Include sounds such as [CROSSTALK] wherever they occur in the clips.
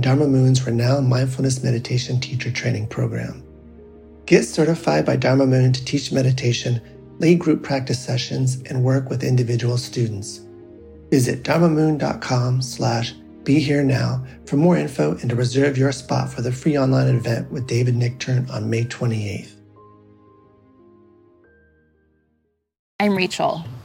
Dharma Moon's renowned mindfulness meditation teacher training program. Get certified by Dharma Moon to teach meditation, lead group practice sessions, and work with individual students. Visit dharmamoon.com slash be here now for more info and to reserve your spot for the free online event with David Nichtern on May 28th. I'm Rachel,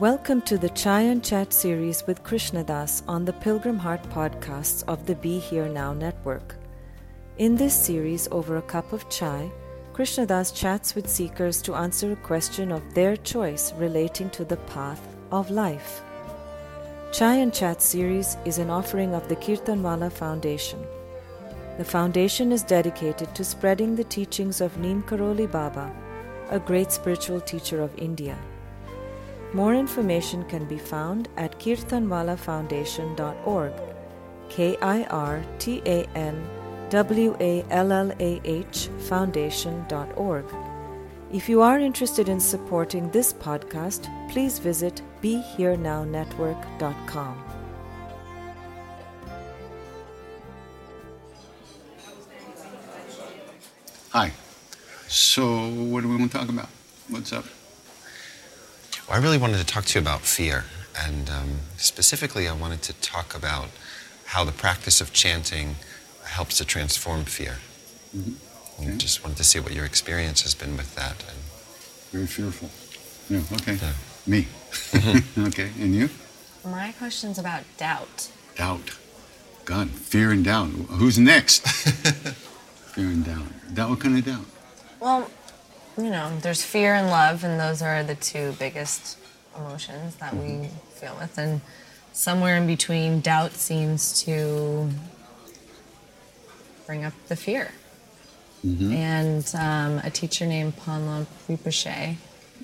Welcome to the Chai and Chat series with Krishnadas on the Pilgrim Heart podcasts of the Be Here Now network. In this series, over a cup of chai, Krishnadas chats with seekers to answer a question of their choice relating to the path of life. Chai and Chat series is an offering of the Kirtan Wallah Foundation. The foundation is dedicated to spreading the teachings of Neem Karoli Baba, a great spiritual teacher of India. More information can be found at kirtanwallahfoundation.org. K I R T A N W A L L A H foundation.org. If you are interested in supporting this podcast, please visit BeHereNowNetwork.com. Hi. So, what do we want to talk about? What's up? Well, I really wanted to talk to you about fear. And um, specifically, I wanted to talk about how the practice of chanting helps to transform fear. Mm-hmm. And Okay. just wanted to see what your experience has been with that. And Very fearful. Yeah, okay. Yeah. Me. [LAUGHS] okay, and you? My question's about doubt. Doubt. God, fear and doubt. Who's next? [LAUGHS] fear and doubt. Doubt, what kind of doubt? Well, you know, there's fear and love, and those are the two biggest emotions that we feel with. And somewhere in between, doubt seems to bring up the fear. And um, a teacher named Ponlop Rinpoche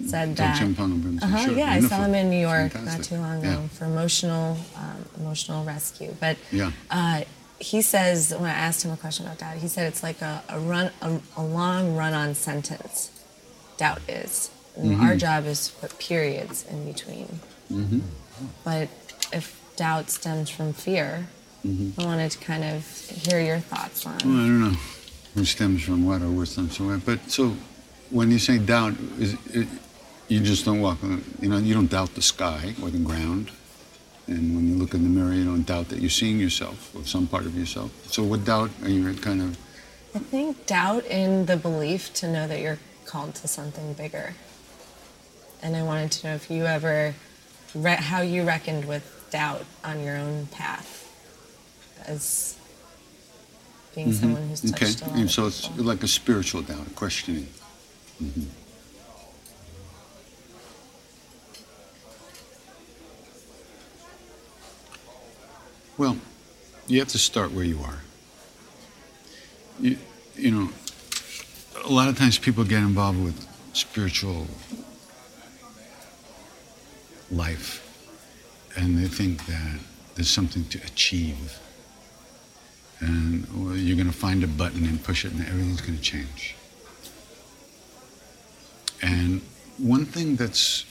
said that. Dzogchen Ponlop Rinpoche, Uh-huh, sure, yeah, I saw him in New York Fantastic. not too long Yeah. ago for emotional um, emotional rescue. But Yeah. uh, he says when I asked him a question about doubt, he said it's like a, a run a, a long run-on sentence. Doubt is. Mm-hmm. Our job is to put periods in between. Mm-hmm. But if doubt stems from fear, Mm-hmm. I wanted to kind of hear your thoughts on. Well, I don't know who stems from what or where stems from what. But so, when you say doubt, is it, you just don't walk on, you know, you don't doubt the sky or the ground. And when you look in the mirror, you don't doubt that you're seeing yourself or some part of yourself. So what doubt are you kind of? I think doubt in the belief to know that you're called to something bigger. And I wanted to know if you ever, re- how you reckoned with doubt on your own path as being someone who's touched Mm-hmm. Okay. a lot And so it's like a spiritual doubt, a questioning. Mhm. Well, you have to start where you are. You, you know, a lot of times people get involved with spiritual life and they think that there's something to achieve. And you're going to find a button and push it and everything's going to change. And one thing that's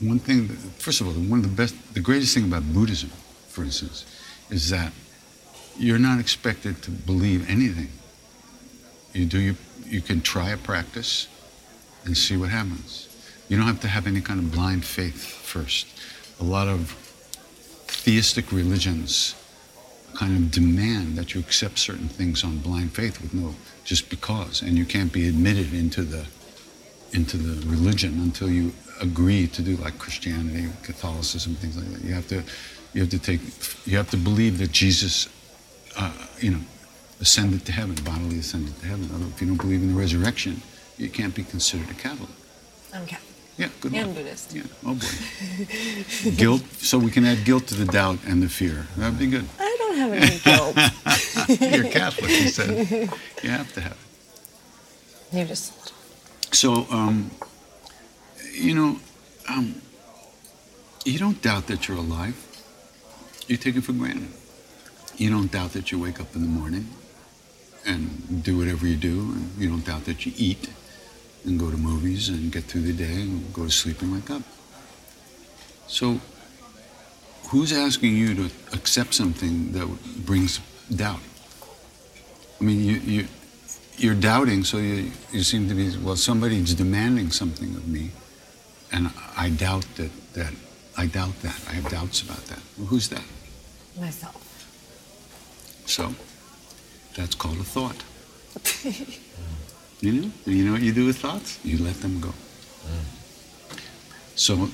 one thing that, first of all one of the best the greatest thing about buddhism for instance is that you're not expected to believe anything you do you you can try a practice and see what happens you don't have to have any kind of blind faith first a lot of theistic religions kind of demand that you accept certain things on blind faith with no just because and you can't be admitted into the into the religion until you agree to do like Christianity, Catholicism, things like that. You have to you have to take you have to believe that Jesus uh, you know ascended to heaven, bodily ascended to heaven. If you don't believe in the resurrection, you can't be considered a Catholic. I'm Catholic. Yeah, good And. Buddhist. Yeah, oh boy. guilt, so we can add guilt to the doubt and the fear. That'd be good. I don't have any guilt. [LAUGHS] You're Catholic, he said. You have to have it. you just So, um, you know, um, you don't doubt that you're alive. You take it for granted. You don't doubt that you wake up in the morning and do whatever you do. And you don't doubt that you eat and go to movies and get through the day and go to sleep and wake up. So, who's asking you to accept something that brings doubt? I mean, you, you, you're doubting, so you, you seem to be, well, somebody's demanding something of me, and I doubt that, that I doubt that. I have doubts about that. Well, who's that? myself. So, that's called a thought. [LAUGHS] you know? You know what you do with thoughts? You let them go. So,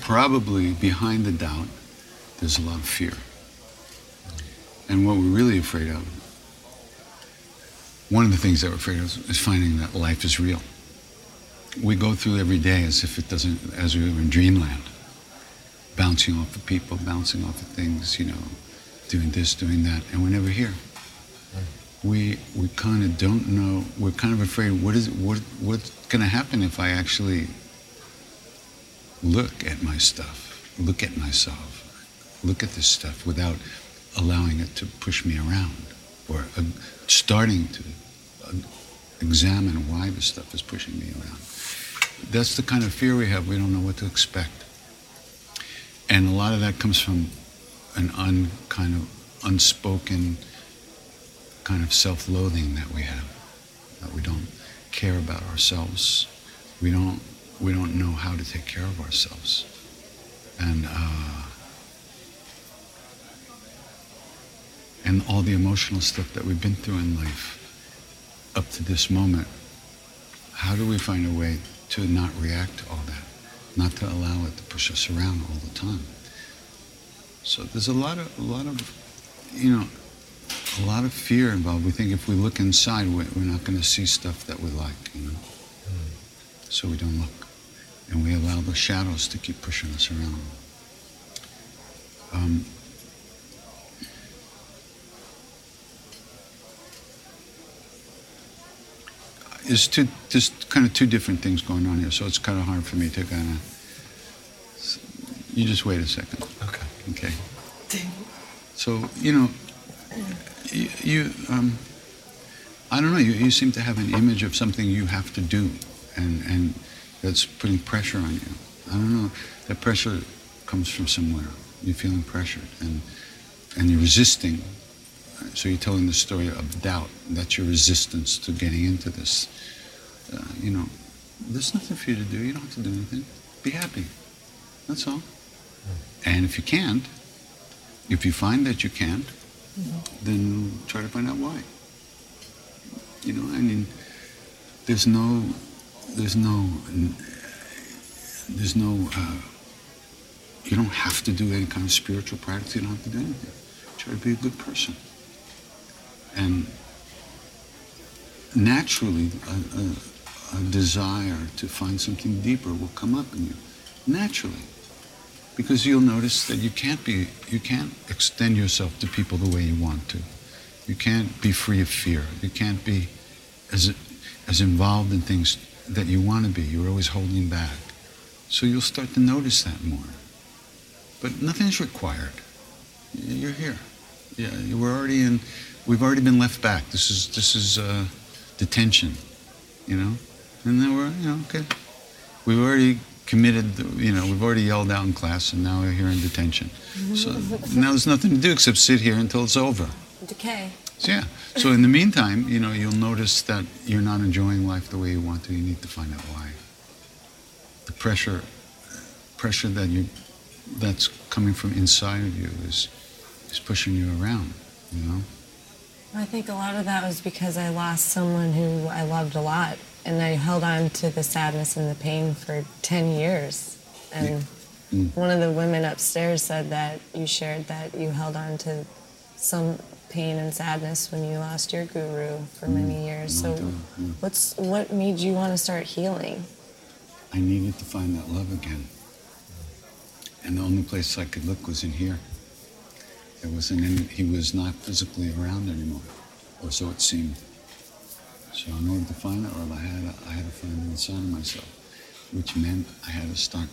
probably behind the doubt, there's a lot of fear. And what we're really afraid of, one of the things that we're afraid of is finding that life is real. We go through every day as if it doesn't, as we were in dreamland, bouncing off of people, bouncing off of things, you know, doing this, doing that, and we're never here. We we kind of don't know. We're kind of afraid. What is what what's going to happen if I actually look at my stuff, look at myself, look at this stuff without allowing it to push me around, or uh, starting to uh, examine why this stuff is pushing me around. That's the kind of fear we have. We don't know what to expect. And a lot of that comes from an un, kind of unspoken kind of self-loathing that we have, that we don't care about ourselves. We don't, we don't know how to take care of ourselves. And, uh, and all the emotional stuff that we've been through in life up to this moment, how do we find a way to not react to all that, not to allow it to push us around all the time? So there's a lot of, a lot of, you know, a lot of fear involved. We think if we look inside, we- we're not going to see stuff that we like, you know. So we don't look, and we allow the shadows to keep pushing us around. Um, there's two, there's kind of two different things going on here, so it's kind of hard for me to kind of. You just wait a second. Okay. Okay. So you know, you, you um, I don't know. You, you seem to have an image of something you have to do, and and that's putting pressure on you. I don't know. That pressure comes from somewhere. You're feeling pressured, and and you're resisting. So you're telling the story of doubt. That's your resistance to getting into this. Uh, you know, there's nothing for you to do. You don't have to do anything. Be happy. That's all. And if you can't, if you find that you can't, then try to find out why. You know, I mean, there's no, there's no, there's no, uh, you don't have to do any kind of spiritual practice. You don't have to do anything. Try to be a good person. And naturally, a, a, a desire to find something deeper will come up in you. Naturally because you'll notice that you can't be you can't extend yourself to people the way you want to. You can't be free of fear. You can't be as as involved in things that you want to be. You're always holding back. So you'll start to notice that more. But nothing's required. You're here. Yeah we're already in we've already been left back. This is this is uh, detention you know? And then we're you know okay. We've already committed, you know, we've already yelled out in class and now we're here in detention. So now there's nothing to do except sit here until it's over. Decay. So, yeah. So in the meantime, you know, you'll notice that you're not enjoying life the way you want to. You need to find out why. The pressure, pressure that you, that's coming from inside of you is, is pushing you around, you know? I think a lot of that was because I lost someone who I loved a lot and I held on to the sadness and the pain for 10 years. And mm. one of the women upstairs said that you shared that you held on to some pain and sadness when you lost your guru for mm. many years. So, mm. what's what made you want to start healing? I needed to find that love again, and the only place I could look was in here. It wasn't in. He was not physically around anymore, or so it seemed. So in order to find that love, I had to, I had to find it inside of myself, which meant I had to start.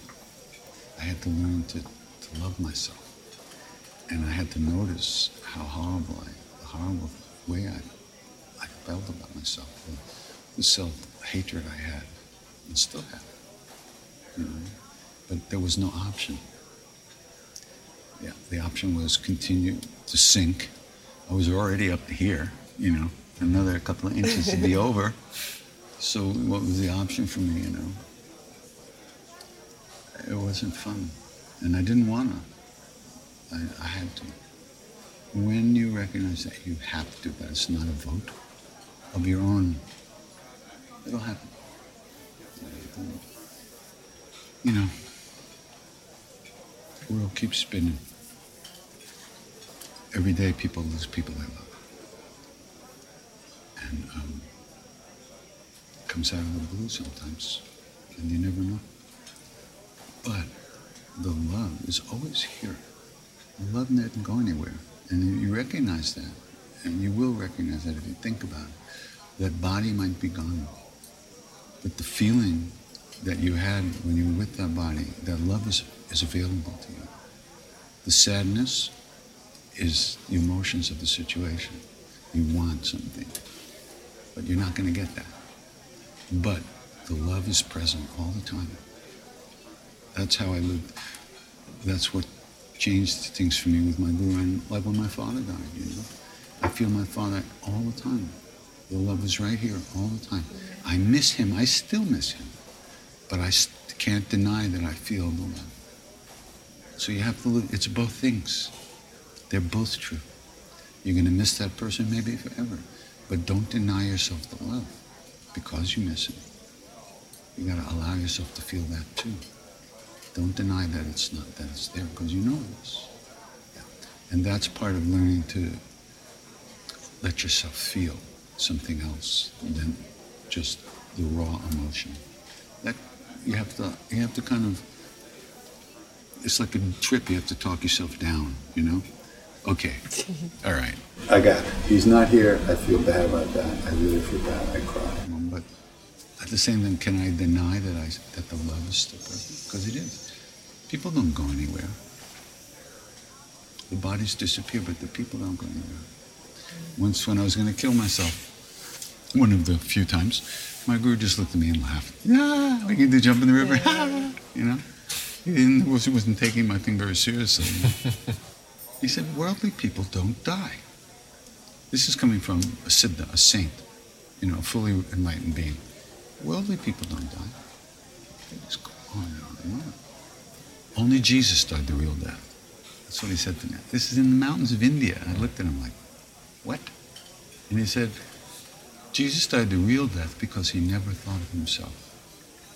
I had to learn to, to love myself, and I had to notice how horrible I, the horrible way I, I felt about myself, the, the self hatred I had, and still have. You know, but there was no option. Yeah, the option was continue to sink. I was already up here, you know another couple of inches to be [LAUGHS] over. So what was the option for me, you know? It wasn't fun. And I didn't want to. I, I had to. When you recognize that you have to, that it's not a vote of your own, it'll happen. You know, the world keeps spinning. Every day people lose people they love and um, comes out of the blue sometimes, and you never know. But the love is always here. Love doesn't go anywhere, and you recognize that, and you will recognize that if you think about it. That body might be gone, but the feeling that you had when you were with that body, that love is, is available to you. The sadness is the emotions of the situation. You want something but you're not going to get that. But the love is present all the time. That's how I lived. That's what changed things for me with my guru, and like when my father died. You know, I feel my father all the time. The love is right here all the time. I miss him. I still miss him, but I can't deny that I feel the love. So you have to look. It's both things. They're both true. You're going to miss that person maybe forever. But don't deny yourself the love because you miss it. You got to allow yourself to feel that too. Don't deny that it's not that it's there because you know it is. Yeah. And that's part of learning to let yourself feel something else than just the raw emotion. That you have to you have to kind of it's like a trip you have to talk yourself down, you know? Okay. [LAUGHS] All right. I got it. He's not here. I feel bad about that. I really feel bad. I cry. But at the same time, can I deny that I that the love is still present? Because it is. People don't go anywhere. The bodies disappear, but the people don't go anywhere. Once, when I was going to kill myself, one of the few times, my guru just looked at me and laughed. Yeah, we can do jump in the river. Yeah. [LAUGHS] you know, he didn't, wasn't taking my thing very seriously. [LAUGHS] He said, worldly people don't die. This is coming from a siddha, a saint, you know, a fully enlightened being. Worldly people don't die. They just go on and on and on. Only Jesus died the real death. That's what he said to me. This is in the mountains of India. I looked at him like, what? And he said, Jesus died the real death because he never thought of himself.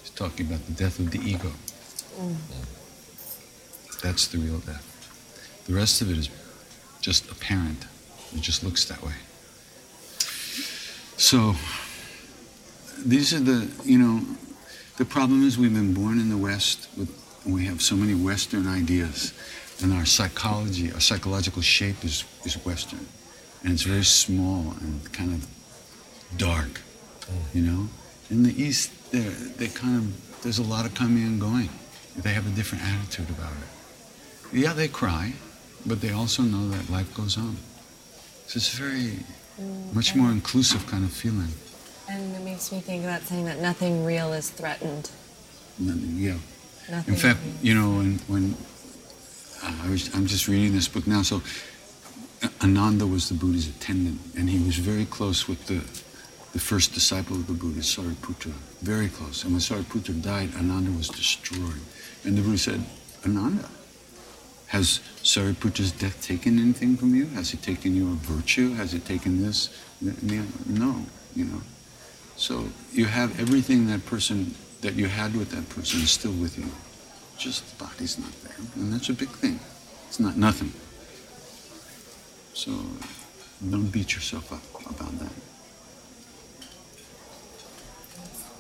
He's talking about the death of the ego. Oh. That's the real death. The rest of it is just apparent. It just looks that way. So, these are the, you know, the problem is we've been born in the West with, we have so many Western ideas, and our psychology, our psychological shape is, is Western. And it's very small and kind of dark, you know? In the East, they're, they kind of, there's a lot of coming and going. They have a different attitude about it. Yeah, they cry, but they also know that life goes on. So it's a very, much more inclusive kind of feeling. And it makes me think about saying that nothing real is threatened. Nothing, yeah. Nothing In fact, you know, when, when uh, I was, I'm just reading this book now, so Ananda was the Buddha's attendant, and he was very close with the, the first disciple of the Buddha, Sariputra, very close. And when Sariputra died, Ananda was destroyed. And the Buddha said, Ananda, has Sariputra's death taken anything from you? Has it taken you a virtue? Has it taken this? No, you know. So you have everything that person that you had with that person is still with you. Just the body's not there. And that's a big thing. It's not nothing. So don't beat yourself up about that.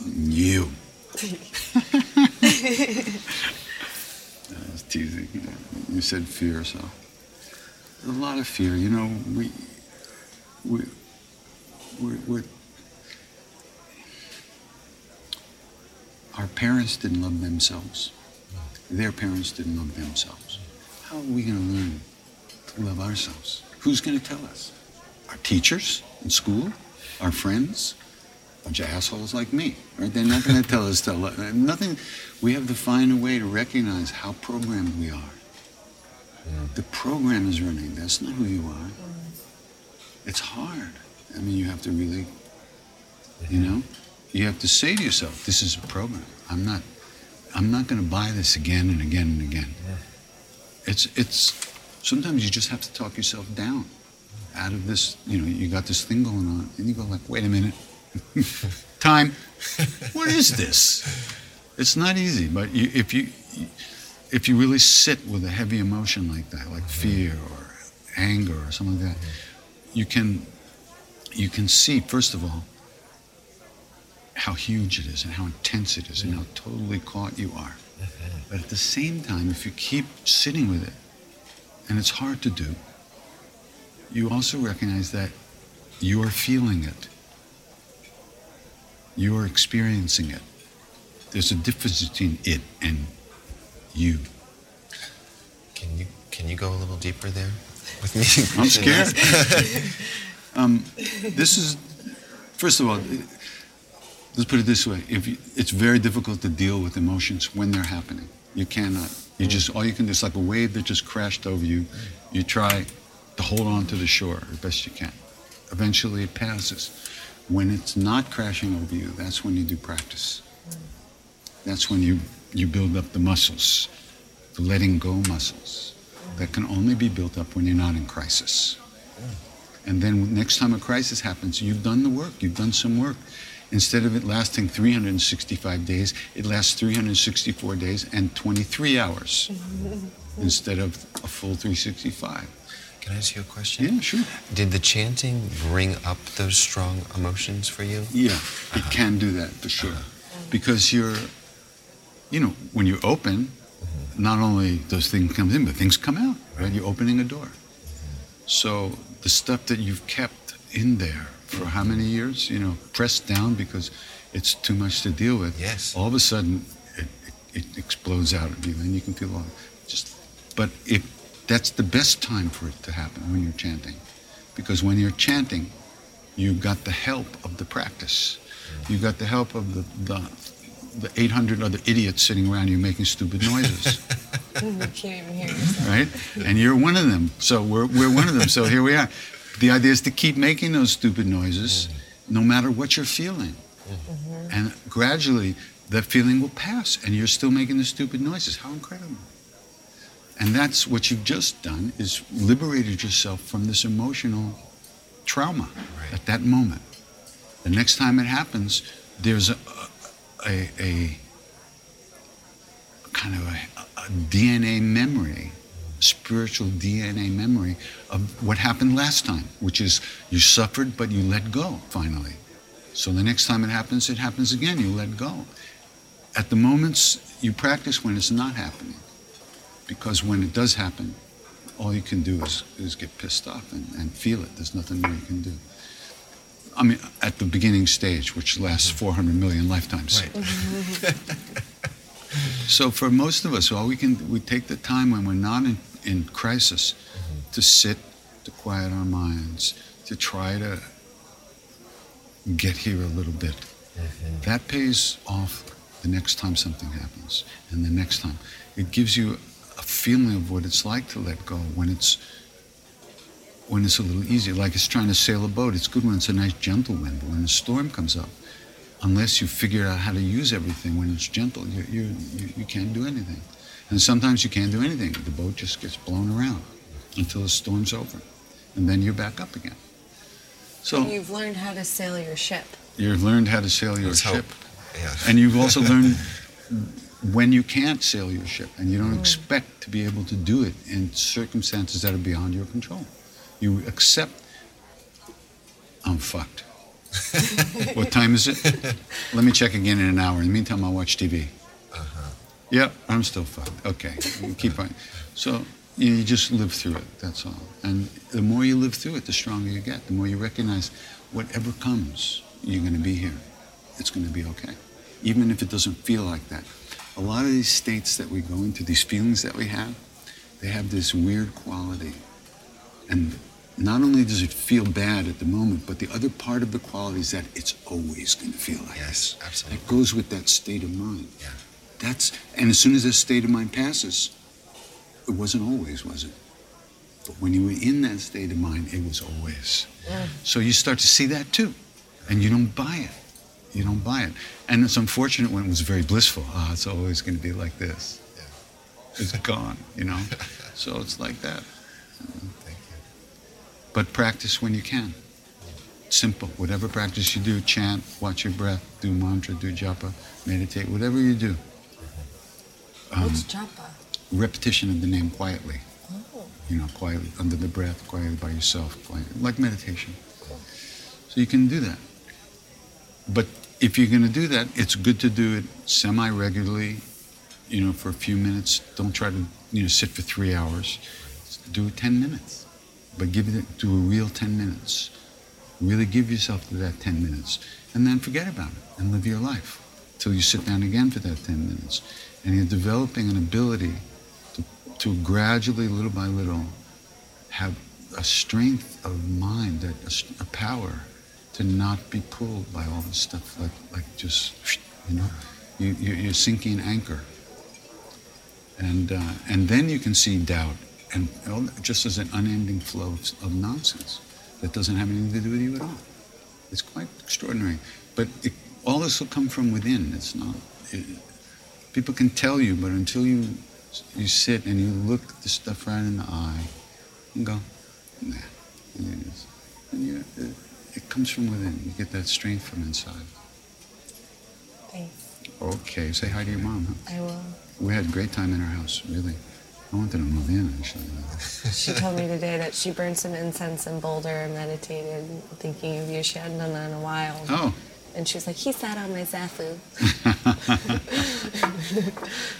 You. [LAUGHS] Teasing. You said fear, so a lot of fear. You know, we we we our parents didn't love themselves. Their parents didn't love themselves. How are we going to learn to love ourselves? Who's going to tell us? Our teachers in school? Our friends? Bunch of assholes like me, right? They're not going to tell us to love. Nothing. We have to find a way to recognize how programmed we are. The program is running. That's not who you are. It's hard. I mean, you have to really, you know, you have to say to yourself, "This is a program. I'm not, I'm not going to buy this again and again and again." It's, it's. Sometimes you just have to talk yourself down out of this. You know, you got this thing going on, and you go like, "Wait a minute, time. What is this?" It's not easy, but you, if you if you really sit with a heavy emotion like that, like mm-hmm. fear or anger or something like that, you can you can see first of all how huge it is and how intense it is and how mm-hmm. totally caught you are. Mm-hmm. But at the same time, if you keep sitting with it, and it's hard to do, you also recognize that you're feeling it. You're experiencing it. There's a difference between it and you. Can you can you go a little deeper there with me? [LAUGHS] I'm scared. [LAUGHS] um, this is, first of all, let's put it this way: if you, it's very difficult to deal with emotions when they're happening, you cannot. You just all you can do is like a wave that just crashed over you. You try to hold on to the shore as best you can. Eventually, it passes. When it's not crashing over you, that's when you do practice. That's when you you build up the muscles, the letting go muscles that can only be built up when you're not in crisis. And then next time a crisis happens, you've done the work, you've done some work. Instead of it lasting 365 days, it lasts 364 days and 23 hours [LAUGHS] instead of a full 365. Can I ask you a question? Yeah, sure. Did the chanting bring up those strong emotions for you? Yeah, it uh-huh. can do that for sure. Uh-huh. Because you're, you know, when you're open, mm-hmm. not only those things come in, but things come out, right? You're opening a door. Mm-hmm. So the stuff that you've kept in there for how many years, you know, pressed down because it's too much to deal with. Yes. All of a sudden, it, it, it explodes out of you, and you can feel all just. But if that's the best time for it to happen when you're chanting, because when you're chanting, you've got the help of the practice. You've got the help of the, the, the 800 other idiots sitting around you making stupid noises, You can't even hear right? And you're one of them. So we're, we're one of them. So here we are. The idea is to keep making those stupid noises no matter what you're feeling. Mm-hmm. And gradually, that feeling will pass, and you're still making the stupid noises. How incredible! And that's what you've just done is liberated yourself from this emotional trauma Right. at that moment. The next time it happens, there's a, a, a kind of a, a DNA memory, spiritual DNA memory of what happened last time, which is you suffered, but you let go finally. So the next time it happens, it happens again, you let go. At the moments you practice when it's not happening, because when it does happen, all you can do is, is get pissed off and, and feel it. There's nothing more you can do. I mean, at the beginning stage, which lasts mm-hmm. 400 million lifetimes. Right. [LAUGHS] So for most of us, all we can we take the time when we're not in, in crisis mm-hmm. to sit, to quiet our minds, to try to get here a little bit. Mm-hmm. That pays off the next time something happens, and the next time. It gives you a feeling of what it's like to let go when it's when it's a little easier. Like it's trying to sail a boat. It's good when it's a nice gentle wind, but when a storm comes up, unless you figure out how to use everything when it's gentle, you, you, you, you can't do anything. And sometimes you can't do anything. The boat just gets blown around until the storm's over. And then you're back up again. So You've learned how to sail your ship. you've learned how to sail your Let's ship. hope. Yeah. And you've also learned [LAUGHS] when you can't sail your ship and you don't expect to be able to do it in circumstances that are beyond your control. You accept, I'm fucked. [LAUGHS] what time is it? Let me check again in an hour. In the meantime, I'll watch TV. Uh-huh. Yep, I'm still fucked. Okay, keep on. So you, you just live through it. That's all. And the more you live through it, the stronger you get. The more you recognize whatever comes, you're going to be here. It's going to be okay, even if it doesn't feel like that. A lot of these states that we go into, these feelings that we have, they have this weird quality. And not only does it feel bad at the moment, but the other part of the quality is that it's always going to feel like Yes, this. absolutely. It goes with that state of mind. Yeah. That's and as soon as that state of mind passes, it wasn't always, was it? But when you were in that state of mind, it was always. Yeah. So you start to see that too, and you don't buy it. You don't buy it, and it's unfortunate when it was very blissful. Ah, it's always going to be like this. It's gone, you know. [LAUGHS] so it's like that. Thank you. But practice when you can. Simple. Whatever practice you do, chant, watch your breath, do mantra, do japa, meditate, whatever you do. Um, What's japa? repetition of the name quietly. Oh. You know, quietly, under the breath, quietly by yourself, quietly, like meditation. So you can do that. But if you're going to do that, it's good to do it semi regularly, you know, for a few minutes. Don't try to, you know, sit for three hours. Do it 10 minutes. But give it, do a real 10 minutes. Really give yourself to that 10 minutes. And then forget about it and live your life till you sit down again for that 10 minutes. And you're developing an ability to, to gradually, little by little, have a strength of mind, that a, a power to not be pulled by all this stuff like, like just, you know, you, you, you're sinking anchor. And, uh, and then you can see doubt and just as an unending flow of, nonsense that doesn't have anything to do with you at all. It's quite extraordinary. But it, all this will come from within. It's not. It, people can tell you, but until you you sit and you look the stuff right in the eye and go, nah, it is. And you, it, comes from within. You get that strength from inside. Thanks. Okay, say hi to your mom. Huh? I will. We had a great time in our house, really. I wanted to move in, actually. [LAUGHS] She told me today that she burned some incense in Boulder and meditated, thinking of you. She hadn't done that in a while. Oh, And she was like, he sat on my zafu.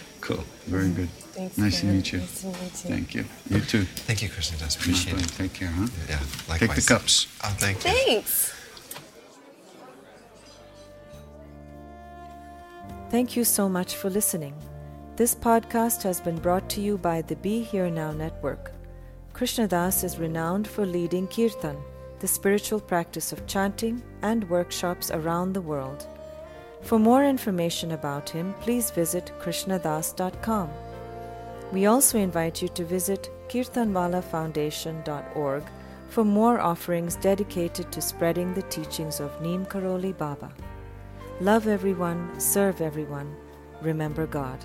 [LAUGHS] [LAUGHS] cool. Very good. Thanks, nice to meet you. Nice to meet you. Thank you. You too. Thank you, Krishna Das. Appreciate it. Take care, huh? Yeah, likewise. Take the cups. Oh, thank you. Thanks. Thank you so much for listening. This podcast has been brought to you by the Be Here Now Network. Krishna Das is renowned for leading kirtan, the spiritual practice of chanting, and workshops around the world. For more information about him, please visit krishnadas.com. We also invite you to visit kirtanwallahfoundation.org for more offerings dedicated to spreading the teachings of Neem Karoli Baba. Love everyone, serve everyone, remember God.